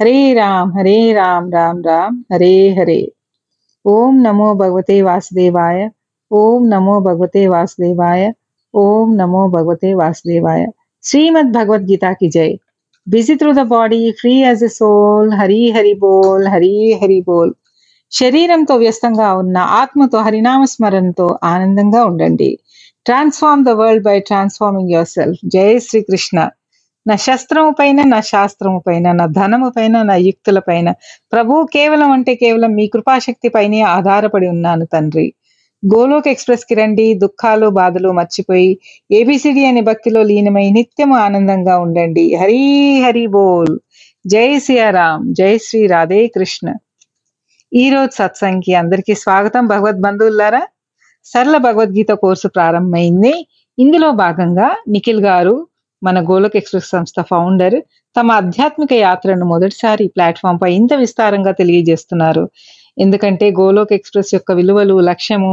హరే రామ్ హరే రామ్ రామ్ రామ్ హరే హరే. ఓం నమో భగవతే వాసుదేవాయ ఓం నమో భగవతే వాసుదేవాయ ఓం నమో భగవతే వాసుదేవాయ. శ్రీమద్ భగవద్గీత కి జై. Busy through the body free as a soul Hari Hari బోల్ హరి హరి బోల్. శరీరంతో వ్యస్తంగా ఉన్న ఆత్మతో హరినామ స్మరణతో ఆనందంగా ఉండండి. Transform the world by transforming yourself జై శ్రీకృష్ణ. నా శస్త్రము పైన నా శాస్త్రము పైన నా ధనము పైన నా యుక్తుల పైన. ప్రభు కేవలం అంటే కేవలం మీ కృపాశక్తి పైనే ఆధారపడి ఉన్నాను తండ్రి. గోలోక్ ఎక్స్ప్రెస్కి రండి దుఃఖాలు బాధలు మర్చిపోయి ఏబిసిడి అనే భక్తిలో లీనమై నిత్యము ఆనందంగా ఉండండి. హరి హరి బోల్. జై సియారాం జై శ్రీ రాధే కృష్ణ. ఈ రోజు సత్సంగ్కి అందరికీ స్వాగతం భగవద్ బంధువులారా. సరళ భగవద్గీత కోర్సు ప్రారంభమైంది. ఇందులో భాగంగా నిఖిల్ గారు మన గోలక్ ఎక్స్ప్రెస్ సంస్థ ఫౌండర్ తమ ఆధ్యాత్మిక యాత్రను మొదటిసారి ప్లాట్ఫామ్ పై ఇంత విస్తారంగా తెలియజేస్తున్నారు. ఎందుకంటే గోలోక్ ఎక్స్ప్రెస్ యొక్క విలువలు లక్ష్యము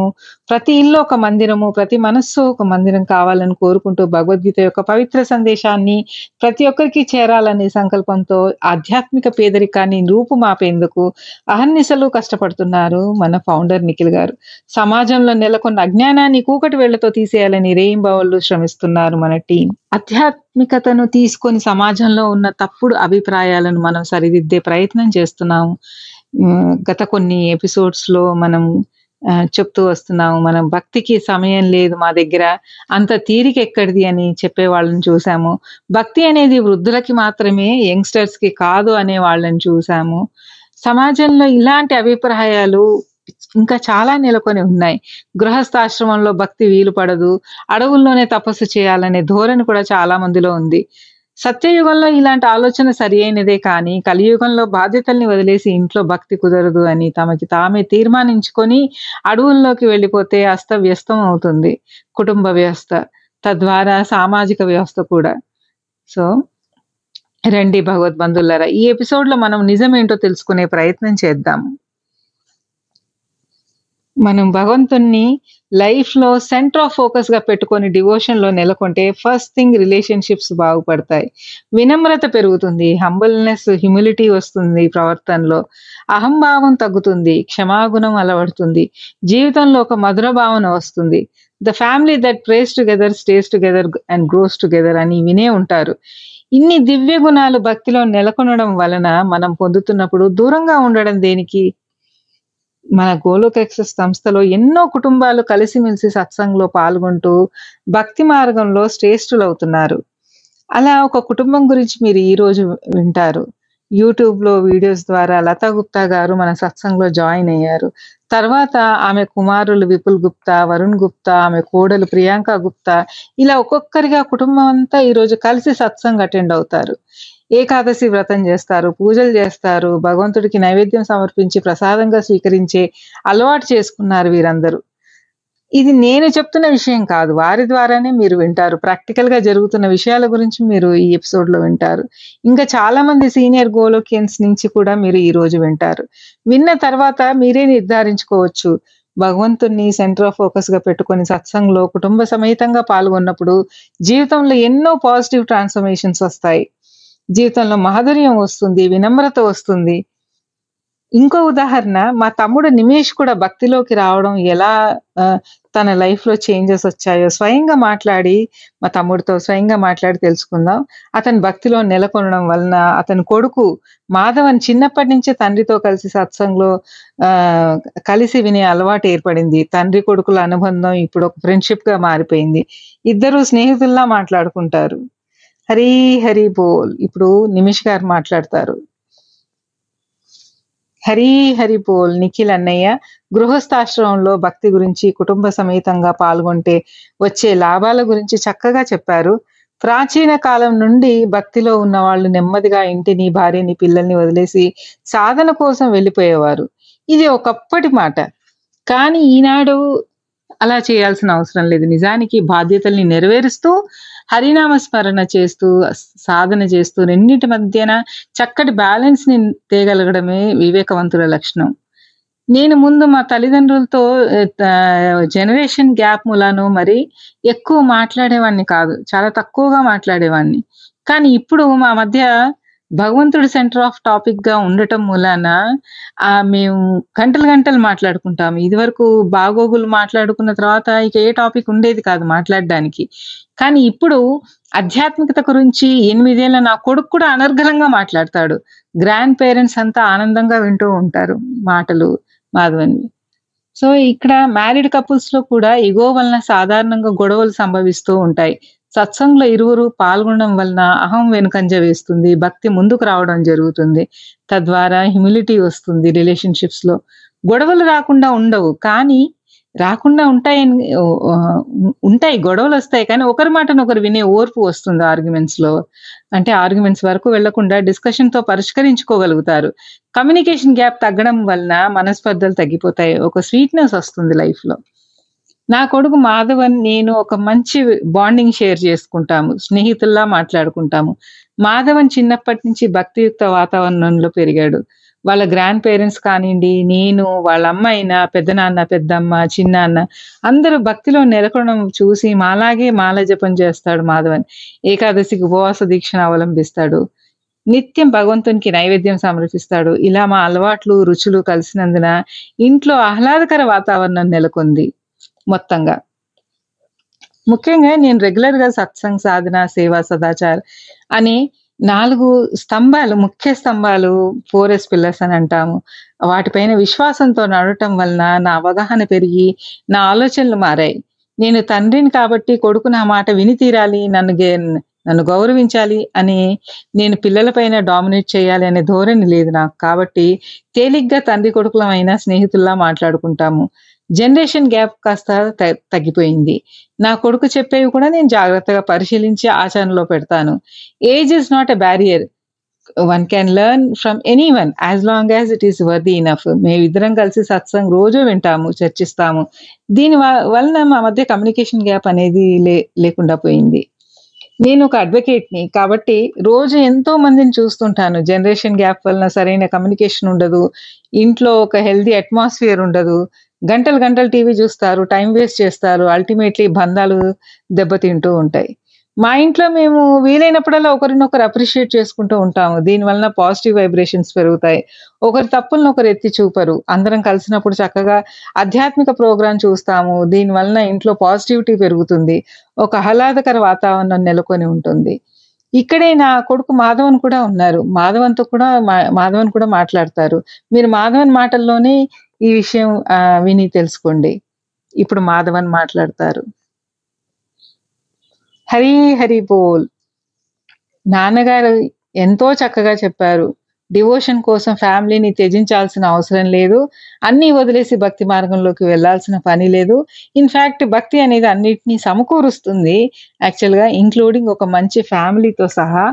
ప్రతి ఇల్లు ఒక మందిరము ప్రతి మనస్సు ఒక మందిరం కావాలని కోరుకుంటూ భగవద్గీత యొక్క పవిత్ర సందేశాన్ని ప్రతి ఒక్కరికి చేరాలనే సంకల్పంతో ఆధ్యాత్మిక పేదరికాన్ని రూపుమాపేందుకు అహర్నిశలు కష్టపడుతున్నారు మన ఫౌండర్ నిఖిల్ గారు. సమాజంలో నెలకొన్న అజ్ఞానాన్ని కూకటి వేళ్ళతో తీసేయాలని రేయింబావులు శ్రమిస్తున్నారు మన టీం ఆధ్యాత్మికతను తీసుకొని సమాజంలో ఉన్న తప్పుడు అభిప్రాయాలను మనం సరిదిద్దే ప్రయత్నం చేస్తున్నాము. గత కొన్ని ఎపిసోడ్స్లో మనం చెప్తూ వస్తున్నాము మనం భక్తికి సమయం లేదు మా దగ్గర అంత తీరిక ఎక్కడిది అని చెప్పే వాళ్ళని చూసాము. భక్తి అనేది వృద్ధులకి మాత్రమే యంగ్స్టర్స్కి కాదు అనే వాళ్ళని చూసాము. సమాజంలో ఇలాంటి అభిప్రాయాలు ఇంకా చాలా నెలకొని ఉన్నాయి. గృహస్థాశ్రమంలో భక్తి వీలు పడదు అడవుల్లోనే తపస్సు చేయాలనే ధోరణి కూడా చాలా మందిలో ఉంది. సత్యయుగంలో ఇలాంటి ఆలోచన సరి అయినదే కానీ కలియుగంలో బాధ్యతల్ని వదిలేసి ఇంట్లో భక్తి కుదరదు అని తమకి తామే తీర్మానించుకొని అడవుల్లోకి వెళ్ళిపోతే అస్తవ్యస్తం అవుతుంది. కుటుంబ వ్యవస్థ తద్వారా సామాజిక వ్యవస్థ కూడా. సో రండి భగవద్బంధులారా ఈ ఎపిసోడ్లో మనం నిజమేంటో తెలుసుకునే ప్రయత్నం చేద్దాం. మనం భగవంతుణ్ణి లైఫ్లో సెంటర్ ఆఫ్ ఫోకస్గా పెట్టుకొని డివోషన్లో నెలకొంటే ఫస్ట్ థింగ్ రిలేషన్షిప్స్ బాగుపడతాయి. వినమ్రత పెరుగుతుంది హంబల్నెస్ హ్యూమిలిటీ వస్తుంది ప్రవర్తనలో. అహంభావం తగ్గుతుంది క్షమాగుణం అలవడుతుంది. జీవితంలో ఒక మధుర భావన వస్తుంది. The family that prays together stays together and grows together అని వినే ఉంటారు. ఇన్ని దివ్య గుణాలు భక్తిలో నెలకొనడం వలన మనం పొందుతున్నప్పుడు దూరంగా ఉండడం దేనికి? మన గోలోక్ ఎక్సెస్ సంస్థలో ఎన్నో కుటుంబాలు కలిసిమెలిసి సత్సంగంలో పాల్గొంటూ భక్తి మార్గంలో శ్రేష్ఠులు అవుతున్నారు అలా ఒక కుటుంబం గురించి మీరు ఈ రోజు వింటారు. యూట్యూబ్లో వీడియోస్ ద్వారా లతా గుప్తా గారు మన సత్సంగంలో జాయిన్ అయ్యారు. తర్వాత ఆమె కుమారులు విపుల్ గుప్తా వరుణ్ గుప్తా ఆమె కోడలు ప్రియాంక గుప్తా ఇలా ఒక్కొక్కరిగా కుటుంబం అంతా ఈ రోజు కలిసి సత్సంగ్ అటెండ్ అవుతారు. ఏకాదశి వ్రతం చేస్తారు పూజలు చేస్తారు భగవంతుడికి నైవేద్యం సమర్పించి ప్రసాదంగా స్వీకరించే అలవాటు చేసుకున్నారు వీరందరూ. ఇది నేను చెప్తున్న విషయం కాదు వారి ద్వారానే మీరు వింటారు. ప్రాక్టికల్గా జరుగుతున్న విషయాల గురించి మీరు ఈ ఎపిసోడ్లో వింటారు. ఇంకా చాలా మంది సీనియర్ గోలోకియన్స్ నుంచి కూడా మీరు ఈ రోజు వింటారు. విన్న తర్వాత మీరే నిర్ధారించుకోవచ్చు. భగవంతుణ్ణి సెంటర్ ఆఫ్ ఫోకస్గా పెట్టుకొని సత్సంగంలో కుటుంబ సమేతంగా పాల్గొన్నప్పుడు జీవితంలో ఎన్నో పాజిటివ్ ట్రాన్స్ఫర్మేషన్స్ వస్తాయి. జీవితంలో మాధుర్యం వస్తుంది వినమ్రత వస్తుంది. ఇంకో ఉదాహరణ మా తమ్ముడు నిమేష్ కూడా భక్తిలోకి రావడం ఎలా ఆ, తన లైఫ్లో చేంజెస్ వచ్చాయో స్వయంగా మాట్లాడి మా తమ్ముడితో స్వయంగా మాట్లాడి తెలుసుకుందాం. అతని భక్తిలో నెలకొనడం వలన అతని కొడుకు మాధవన్ చిన్నప్పటి నుంచే తండ్రితో కలిసి సత్సంగంలో ఆ కలిసి వినే అలవాటు ఏర్పడింది. తండ్రి కొడుకుల అనుబంధం ఇప్పుడు ఒక ఫ్రెండ్షిప్గా మారిపోయింది. ఇద్దరు స్నేహితుల్లా మాట్లాడుకుంటారు. హరి హరి బోల్. ఇప్పుడు నిమిష్ గారు మాట్లాడతారు. హరి హరి బోల్ నిఖిల్ అన్నయ్య గృహస్థాశ్రమంలో భక్తి గురించి కుటుంబ సమేతంగా పాల్గొంటే వచ్చే లాభాల గురించి చక్కగా చెప్పారు. ప్రాచీన కాలం నుండి భక్తిలో ఉన్న వాళ్ళు నెమ్మదిగా ఇంటిని భార్యని పిల్లల్ని వదిలేసి సాధన కోసం వెళ్ళిపోయేవారు. ఇది ఒకప్పటి మాట. కానీ ఈనాడు అలా చేయాల్సిన అవసరం లేదు. నిజానికి బాధ్యతల్ని నెరవేరుస్తూ హరినామ స్మరణ చేస్తూ సాధన చేస్తూ రెండింటి మధ్యన చక్కటి బ్యాలెన్స్ని తేగలగడమే వివేకవంతుల లక్షణం. నేను ముందు మా తల్లిదండ్రులతో జనరేషన్ గ్యాప్ మూలాను మరి ఎక్కువ మాట్లాడేవాడిని కాదు. చాలా తక్కువగా మాట్లాడేవాడిని కానీ ఇప్పుడు మా మధ్య భగవంతుడి సెంటర్ ఆఫ్ టాపిక్గా ఉండటం మూలాన ఆ మేము గంటలు గంటలు మాట్లాడుకుంటాం ఇది వరకు బాగోగులు మాట్లాడుకున్న తర్వాత ఇక ఏ టాపిక్ ఉండేది కాదు మాట్లాడడానికి. కానీ ఇప్పుడు ఆధ్యాత్మికత గురించి ఎనిమిదేళ్ళ నా కొడుకు కూడా అనర్గళంగా మాట్లాడతాడు. గ్రాండ్ పేరెంట్స్ అంతా ఆనందంగా వింటూ ఉంటారు మాటలు మాధవన్వి. సో ఇక్కడ మ్యారీడ్ కపుల్స్లో కూడా ఇగో వలన సాధారణంగా గొడవలు సంభవిస్తూ ఉంటాయి. సత్సంగంలో ఇరువురు పాల్గొనడం వలన అహం వెనుకంజ వేస్తుంది భక్తి ముందుకు రావడం జరుగుతుంది. తద్వారా హ్యూమిలిటీ వస్తుంది రిలేషన్షిప్స్లో. గొడవలు రాకుండా ఉండవు కానీ రాకుండా ఉంటాయని ఉంటాయి గొడవలు వస్తాయి కానీ ఒకరి మాటను ఒకరు వినే ఓర్పు వస్తుంది ఆర్గ్యుమెంట్స్లో. అంటే ఆర్గ్యుమెంట్స్ వరకు వెళ్ళకుండా డిస్కషన్తో పరిష్కరించుకోగలుగుతారు. కమ్యూనికేషన్ గ్యాప్ తగ్గడం వలన మనస్పర్ధలు తగ్గిపోతాయి ఒక స్వీట్నెస్ వస్తుంది లైఫ్లో. నా కొడుకు మాధవన్ నేను ఒక మంచి బాండింగ్ షేర్ చేసుకుంటాము స్నేహితుల్లా మాట్లాడుకుంటాము. మాధవన్ చిన్నప్పటి నుంచి భక్తియుక్త వాతావరణంలో పెరిగాడు. వాళ్ళ గ్రాండ్ పేరెంట్స్ కానివ్వండి నేను వాళ్ళ అమ్మాయిన పెద్దనాన్న పెద్దమ్మ చిన్నాన్న అందరూ భక్తిలో నెలకొనడం చూసి మాలాగే మాల జపం చేస్తాడు మాధవన్. ఏకాదశికి ఉపవాస దీక్షను అవలంబిస్తాడు. నిత్యం భగవంతునికి నైవేద్యం సమర్పిస్తాడు. ఇలా మా అలవాట్లు రుచులు కలిసినందున ఇంట్లో ఆహ్లాదకర వాతావరణం నెలకొంది. మొత్తంగా. ముఖ్యంగా నేను రెగ్యులర్గా సత్సంగ్ సాధన సేవా సదాచార్ అని నాలుగు స్తంభాలు ముఖ్య స్తంభాలు ఫోర్ ఎస్ పిల్లర్స్ అని అంటాము. వాటిపైన విశ్వాసంతో నడవటం వలన నా అవగాహన పెరిగి నా ఆలోచనలు మారాయి. నేను తండ్రిని కాబట్టి కొడుకు నా మాట విని తీరాలి నన్ను నన్ను గౌరవించాలి అని నేను పిల్లలపైన డామినేట్ చేయాలి అనే ధోరణి లేదు నాకు. కాబట్టి తేలిగ్గా తండ్రి కొడుకులమైన స్నేహితుల్లా మాట్లాడుకుంటాము. జనరేషన్ గ్యాప్ కాస్త తగ్గిపోయింది. నా కొడుకు చెప్పేవి కూడా నేను జాగ్రత్తగా పరిశీలించి ఆచరణలో పెడతాను. Age is not a barrier one can learn from anyone as long as it is worthy enough మేమిద్దరం కలిసి సత్సంగ్ రోజు వింటాము చర్చిస్తాము. దీని వ- వలన మా మధ్య కమ్యూనికేషన్ గ్యాప్ అనేది లే లేకుండా పోయింది. నేను ఒక అడ్వకేట్ని కాబట్టి రోజు ఎంతో మందిని చూస్తుంటాను. జనరేషన్ గ్యాప్ వలన సరైన కమ్యూనికేషన్ ఉండదు. ఇంట్లో ఒక హెల్దీ అట్మాస్ఫియర్ ఉండదు. గంటలు గంటలు టీవీ చూస్తారు టైం వేస్ట్ చేస్తారు అల్టిమేట్లీ బంధాలు దెబ్బతింటూ ఉంటాయి. మా ఇంట్లో మేము వీలైనప్పుడల్లా ఒకరినొకరు అప్రిషియేట్ చేసుకుంటూ ఉంటాము. దీని వలన పాజిటివ్ వైబ్రేషన్స్ పెరుగుతాయి. ఒకరి తప్పులను ఒకరు ఎత్తి చూపరు. అందరం కలిసినప్పుడు చక్కగా ఆధ్యాత్మిక ప్రోగ్రాం చూస్తాము. దీని వలన ఇంట్లో పాజిటివిటీ పెరుగుతుంది. ఒక ఆహ్లాదకర వాతావరణం నెలకొని ఉంటుంది. ఇక్కడే నా కొడుకు మాధవన్ కూడా ఉన్నారు. మాధవన్తో కూడా మా- మాధవన్ కూడా మాట్లాడతారు. మీరు మాధవన్ మాటల్లోనే ఈ విషయం విని తెలుసుకోండి. ఇప్పుడు మాధవన్ మాట్లాడతారు. హరి హరి బోల్. నాన్నగారు ఎంతో చక్కగా చెప్పారు. డివోషన్ కోసం ఫ్యామిలీని త్యజించాల్సిన అవసరం లేదు. అన్నీ వదిలేసి భక్తి మార్గంలోకి వెళ్ళాల్సిన పని లేదు. ఇన్ఫాక్ట్ భక్తి అనేది అన్నిటినీ సమకూరుస్తుంది. యాక్చువల్గా ఇంక్లూడింగ్ ఒక మంచి ఫ్యామిలీతో సహా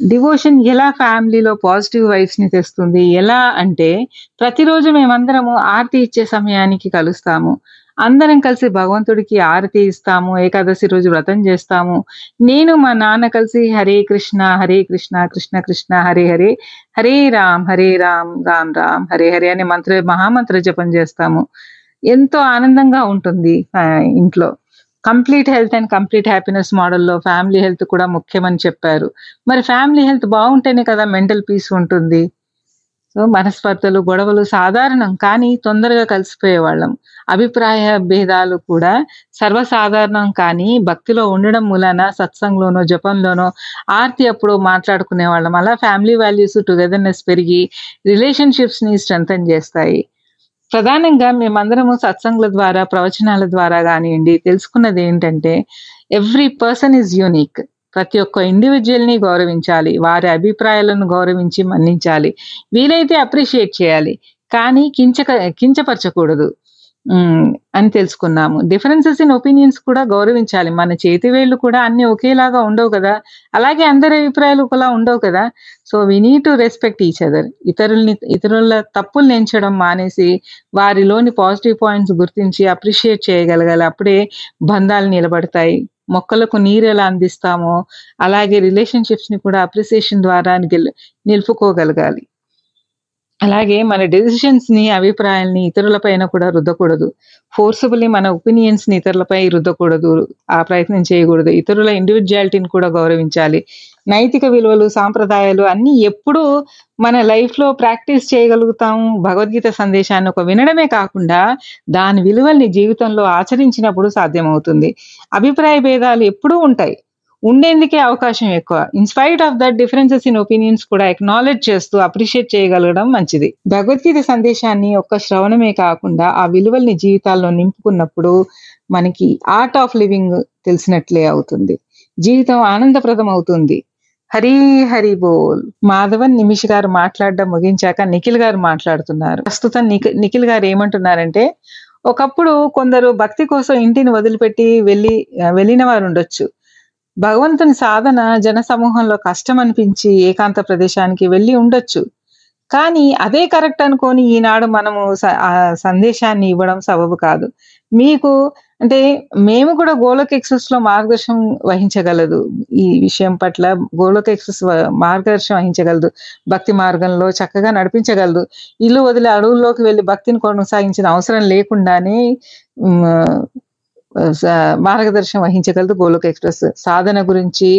డివోషన్ ఎలా ఫ్యామిలీలో పాజిటివ్ వైబ్స్ని తెస్తుంది? ఎలా అంటే ప్రతిరోజు మేమందరము ఆరతి ఇచ్చే సమయానికి కలుస్తాము. అందరం కలిసి భగవంతుడికి ఆరతి ఇస్తాము ఏకాదశి రోజు వ్రతం చేస్తాము. నేను మా నాన్న కలిసి హరే కృష్ణ హరే కృష్ణ కృష్ణ కృష్ణ హరే హరే హరే రామ్ హరే రామ్ రామ్ రామ్ హరే హరే అనే మంత్ర మహామంత్ర జపం చేస్తాము. ఎంతో ఆనందంగా ఉంటుంది ఇంట్లో. Complete health and complete happiness మోడల్లో ఫ్యామిలీ హెల్త్ కూడా ముఖ్యమని చెప్పారు. మరి ఫ్యామిలీ హెల్త్ బాగుంటేనే కదా మెంటల్ పీస్ ఉంటుంది. సో మనస్పర్ధలు గొడవలు సాధారణం కానీ తొందరగా కలిసిపోయే వాళ్ళం అభిప్రాయ భేదాలు కూడా సర్వసాధారణం కానీ భక్తిలో ఉండడం మూలాన సత్సంగంలోనో జపంలోనో ఆర్తి అప్పుడు మాట్లాడుకునే వాళ్ళం అలా ఫ్యామిలీ వాల్యూస్ టుగెదర్నెస్ పెరిగి రిలేషన్షిప్స్ని చేస్తాయి. ప్రధానంగా మేమందరము సత్సంగుల ద్వారా ప్రవచనాల ద్వారా కానివ్వండి తెలుసుకున్నది ఏంటంటే ఎవ్రీ పర్సన్ ఈజ్ యూనిక్ ప్రతి ఒక్క ఇండివిజువల్ని గౌరవించాలి వారి అభిప్రాయాలను గౌరవించి మన్నించాలి. వీలైతే అప్రిషియేట్ చేయాలి కానీ కించక కించపరచకూడదు. అని తెలుసుకున్నాము. డిఫరెన్సెస్ ఇన్ ఒపీనియన్స్ కూడా గౌరవించాలి. మన చేతి వేళ్ళు కూడా అన్ని ఒకేలాగా ఉండవు కదా. అలాగే అందరి అభిప్రాయాలు ఒకలా ఉండవు కదా. So we need to respect each other ఇతరుల్ని ఇతరుల తప్పులు ఎంచడం మానేసి వారిలోని పాజిటివ్ పాయింట్స్ గుర్తించి అప్రిషియేట్ చేయగలగాలి. అప్పుడే బంధాలు నిలబడతాయి. మొక్కలకు నీరు ఎలా అందిస్తామో అలాగే రిలేషన్షిప్స్ని కూడా అప్రిసియేషన్ ద్వారా నిలుపుకోగలగాలి. అలాగే మన డెసిషన్స్ని అభిప్రాయాల్ని ఇతరులపైన కూడా రుద్దకూడదు. ఫోర్సబుల్లీ మన ఒపీనియన్స్ని ఇతరులపై రుద్దకూడదు. ఆ ప్రయత్నం చేయకూడదు. ఇతరుల ఇండివిజువాలిటీని కూడా గౌరవించాలి. నైతిక విలువలు సాంప్రదాయాలు అన్ని ఎప్పుడు మన లైఫ్లో ప్రాక్టీస్ చేయగలుగుతాం. భగవద్గీత సందేశాన్ని ఒక వినడమే కాకుండా దాని విలువల్ని జీవితంలో ఆచరించినప్పుడు సాధ్యమవుతుంది. అభిప్రాయ భేదాలు ఎప్పుడూ ఉంటాయి. ఉండేందుకే అవకాశం ఎక్కువ. In spite of that differences in opinions కూడా ఎక్నాలెడ్జ్ చేస్తూ అప్రిషియేట్ చేయగలగడం మంచిది. భగవద్గీత సందేశాన్ని ఒక్క శ్రవణమే కాకుండా ఆ విలువల్ని జీవితాల్లో నింపుకున్నప్పుడు మనకి ఆర్ట్ ఆఫ్ లివింగ్ తెలిసినట్లే అవుతుంది. జీవితం ఆనందప్రదం అవుతుంది. హరి హరి బోల్. మాధవన్ నిమిష్ గారు మాట్లాడడం ముగించాక నిఖిల్ గారు మాట్లాడుతున్నారు. ప్రస్తుతం నిఖి- నిఖిల్ గారు ఏమంటున్నారంటే ఒకప్పుడు కొందరు భక్తి కోసం ఇంటిని వదిలిపెట్టి వెళ్ళి వెళ్ళిన వారు ఉండొచ్చు. భగవంతుని సాధన జన సమూహంలో కష్టం అనిపించి ఏకాంత ప్రదేశానికి వెళ్ళి ఉండొచ్చు. కానీ అదే కరెక్ట్ అనుకొని ఈనాడు మనము స- సందేశాన్ని ఇవ్వడం సబబు కాదు. మీకు అంటే మేము కూడా గోలోక్ ఎక్సెస్లో మార్గదర్శనం వహించగలదు. ఈ విషయం పట్ల గోలోక్ ఎక్సెస్ మార్గదర్శనం వహించగలదు. భక్తి మార్గంలో చక్కగా నడిపించగలదు. ఇల్లు వదిలి అడవుల్లోకి వెళ్ళి భక్తిని కొనసాగించిన అవసరం లేకుండానే మార్గదర్శనం వహించగలదు గోలోక్ ఎక్స్ప్రెస్. సాధన గురించి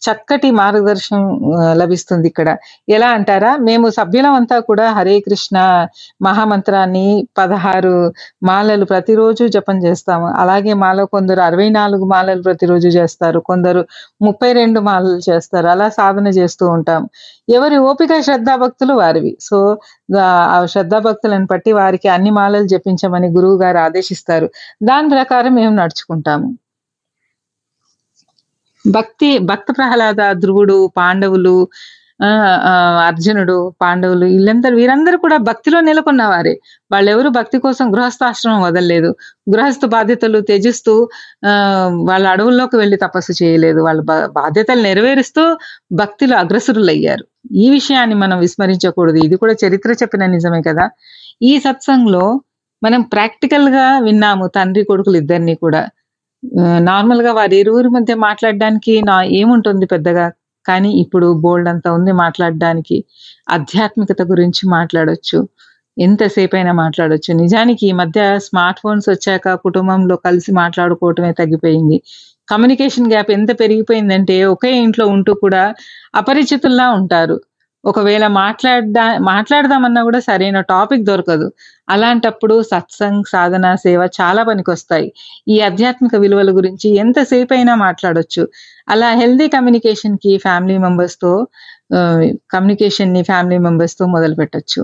చక్కటి మార్గదర్శనం లభిస్తుంది ఇక్కడ. ఎలా అంటారా? మేము సభ్యులం అంతా కూడా హరే కృష్ణ మహామంత్రాన్ని పదహారు మాలలు ప్రతిరోజు జపం చేస్తాము. అలాగే మాలో కొందరు అరవై నాలుగు మాలలు ప్రతిరోజు చేస్తారు. కొందరు ముప్పై రెండు మాలలు చేస్తారు. అలా సాధన చేస్తూ ఉంటాం ఎవరి ఓపిక శ్రద్ధాభక్తులు వారివి. సో ఆ- ఆ శ్రద్ధాభక్తులను బట్టి వారికి అన్ని మాలలు జపించమని గురువు గారు ఆదేశిస్తారు. దాని ప్రకారం మేము నడుచుకుంటాము. భక్తి భక్త ప్రహ్లాద ధ్రువుడు పాండవులు ఆ, అర్జునుడు పాండవులు వీళ్ళందరూ వీరందరూ కూడా భక్తిలో నెలకొన్న వారే వాళ్ళెవరు భక్తి కోసం గృహస్థాశ్రమం వదలలేదు. గృహస్థ బాధ్యతలు త్యజిస్తూ ఆ వాళ్ళ అడవుల్లోకి వెళ్ళి తపస్సు చేయలేదు. వాళ్ళ బా- బాధ్యతలు నెరవేరుస్తూ భక్తిలో అగ్రసురులయ్యారు. ఈ విషయాన్ని మనం విస్మరించకూడదు. ఇది కూడా చరిత్ర చెప్పిన నిజమే కదా. ఈ సత్సంగంలో మనం ప్రాక్టికల్గా విన్నాము తండ్రి కొడుకులు ఇద్దరిని కూడా. నార్మల్గా వారి ఇరువురి మధ్య మాట్లాడడానికి నా ఏముంటుంది పెద్దగా? కానీ ఇప్పుడు బోల్డ్ అంతా ఉంది మాట్లాడడానికి. ఆధ్యాత్మికత గురించి మాట్లాడొచ్చు. ఎంతసేపు అయినా మాట్లాడొచ్చు. నిజానికి ఈ మధ్య స్మార్ట్ ఫోన్స్ వచ్చాక కుటుంబంలో కలిసి మాట్లాడుకోవటమే తగ్గిపోయింది. కమ్యూనికేషన్ గ్యాప్ ఎంత పెరిగిపోయిందంటే ఒకే ఇంట్లో ఉంటూ కూడా అపరిచితుల్లా ఉంటారు. ఒకవేళ మాట్లాడదా మాట్లాడదామన్నా కూడా సరైన టాపిక్ దొరకదు. అలాంటప్పుడు సత్సంగ్ సాధన సేవ చాలా పనికొస్తాయి. ఈ ఆధ్యాత్మిక విలువల గురించి ఎంతసేపు అయినా మాట్లాడొచ్చు. అలా హెల్దీ కమ్యూనికేషన్కి ఫ్యామిలీ మెంబర్స్తో తో కమ్యూనికేషన్ని ఫ్యామిలీ మెంబర్స్తో మొదలు పెట్టచ్చు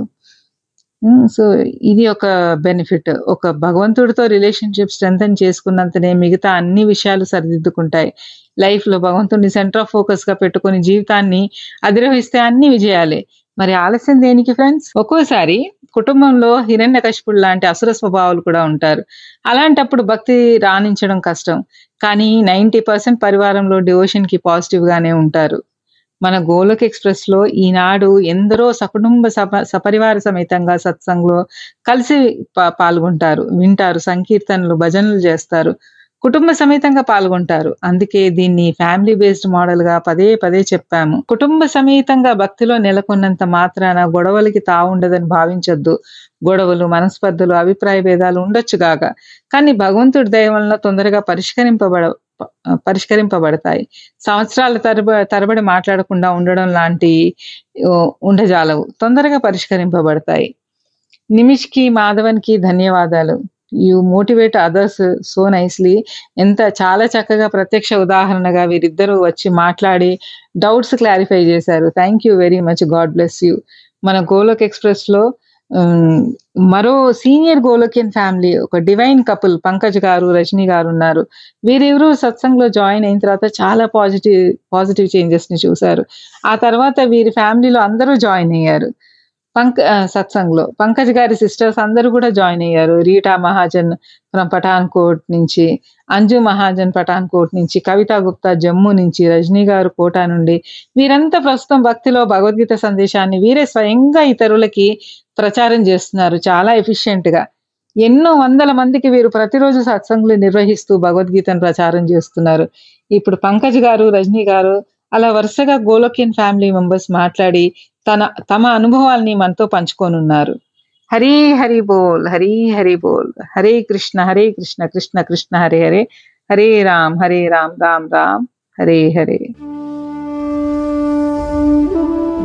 సో ఇది ఒక బెనిఫిట్. ఒక భగవంతుడితో రిలేషన్షిప్ స్ట్రెంగ్ చేసుకున్నంతనే మిగతా అన్ని విషయాలు సరిదిద్దుకుంటాయి. లైఫ్లో భగవంతుడిని సెంటర్ ఆఫ్ ఫోకస్గా పెట్టుకొని జీవితాన్ని అధిరోహిస్తే అన్ని విజయాలే. మరి ఆలస్యం దేనికి ఫ్రెండ్స్? ఒక్కోసారి కుటుంబంలో హిరణ్య లాంటి అసుర స్వభావాలు కూడా ఉంటారు. అలాంటప్పుడు భక్తి రాణించడం కష్టం. కానీ నైంటీ పర్సెంట్ పరివారంలో డివోషన్కి పాజిటివ్ గానే ఉంటారు. మన గోలక్ ఎక్స్ప్రెస్లో ఈనాడు ఎందరో సకుటుంబ సప సపరివార సమేతంగా సత్సంగ్లో కలిసి పాల్గొంటారు వింటారు సంకీర్తనలు భజనలు చేస్తారు కుటుంబ సమేతంగా పాల్గొంటారు. అందుకే దీన్ని ఫ్యామిలీ బేస్డ్ మోడల్గా పదే పదే చెప్పాము. కుటుంబ సమేతంగా భక్తిలో నెలకొన్నంత మాత్రాన గొడవలకి తావుండదని భావించొద్దు. గొడవలు మనస్పర్ధలు అభిప్రాయ భేదాలు ఉండొచ్చు గాక. కానీ భగవంతుడి దయ వలన తొందరగా పరిష్కరింపబడ పరిష్కరింపబడతాయి. సంవత్సరాల తరబ తరబడి మాట్లాడకుండా ఉండడం లాంటి ఉండజాలవు. తొందరగా పరిష్కరింపబడతాయి. నిమిష్కి మాధవన్కి ధన్యవాదాలు. You motivate others so nicely. ఎంత చాలా చక్కగా ప్రత్యక్ష ఉదాహరణగా వీరిద్దరూ వచ్చి మాట్లాడి డౌట్స్ క్లారిఫై చేశారు. Thank you very much. God bless you. మన గోలోక్ ఎక్స్ప్రెస్లో మరో సీనియర్ గోలోకియన్ ఫ్యామిలీ ఒక డివైన్ కపుల్ పంకజ్ గారు రజని గారు ఉన్నారు. వీరెవరు సత్సంగ్లో జాయిన్ అయిన తర్వాత చాలా పాజిటివ్ పాజిటివ్ చేంజెస్ని చూశారు. ఆ తర్వాత వీరి ఫ్యామిలీలో అందరూ జాయిన్ అయ్యారు. పంక సత్సంగ్లో. పంకజ్ గారి సిస్టర్స్ అందరూ కూడా జాయిన్ అయ్యారు. రీటా మహాజన్ ఫ్రమ్ పఠాన్ కోట్ నుంచి అంజు మహాజన్ పఠాన్ కోట్ నుంచి కవితా గుప్తా జమ్మూ నుంచి రజనీ గారు కోటా నుండి. వీరంతా ప్రస్తుతం భక్తిలో భగవద్గీత సందేశాన్ని వీరే స్వయంగా ఇతరులకి ప్రచారం చేస్తున్నారు. చాలా ఎఫిషియెంట్గా. ఎన్నో వందల మందికి వీరు ప్రతిరోజు సత్సంగులు నిర్వహిస్తూ భగవద్గీతను ప్రచారం చేస్తున్నారు. ఇప్పుడు పంకజ్ గారు రజనీ గారు అలా వరుసగా గోలోకియన్ ఫ్యామిలీ మెంబర్స్ మాట్లాడి తన తమ అనుభవాల్ని మనతో పంచుకోనున్నారు. హరి హరి బోల్ హరి హరి బోల్ హరే కృష్ణ హరే కృష్ణ కృష్ణ కృష్ణ హరే హరే హరే రామ్ హరే రామ్ రామ్ రామ్ హరే హరే.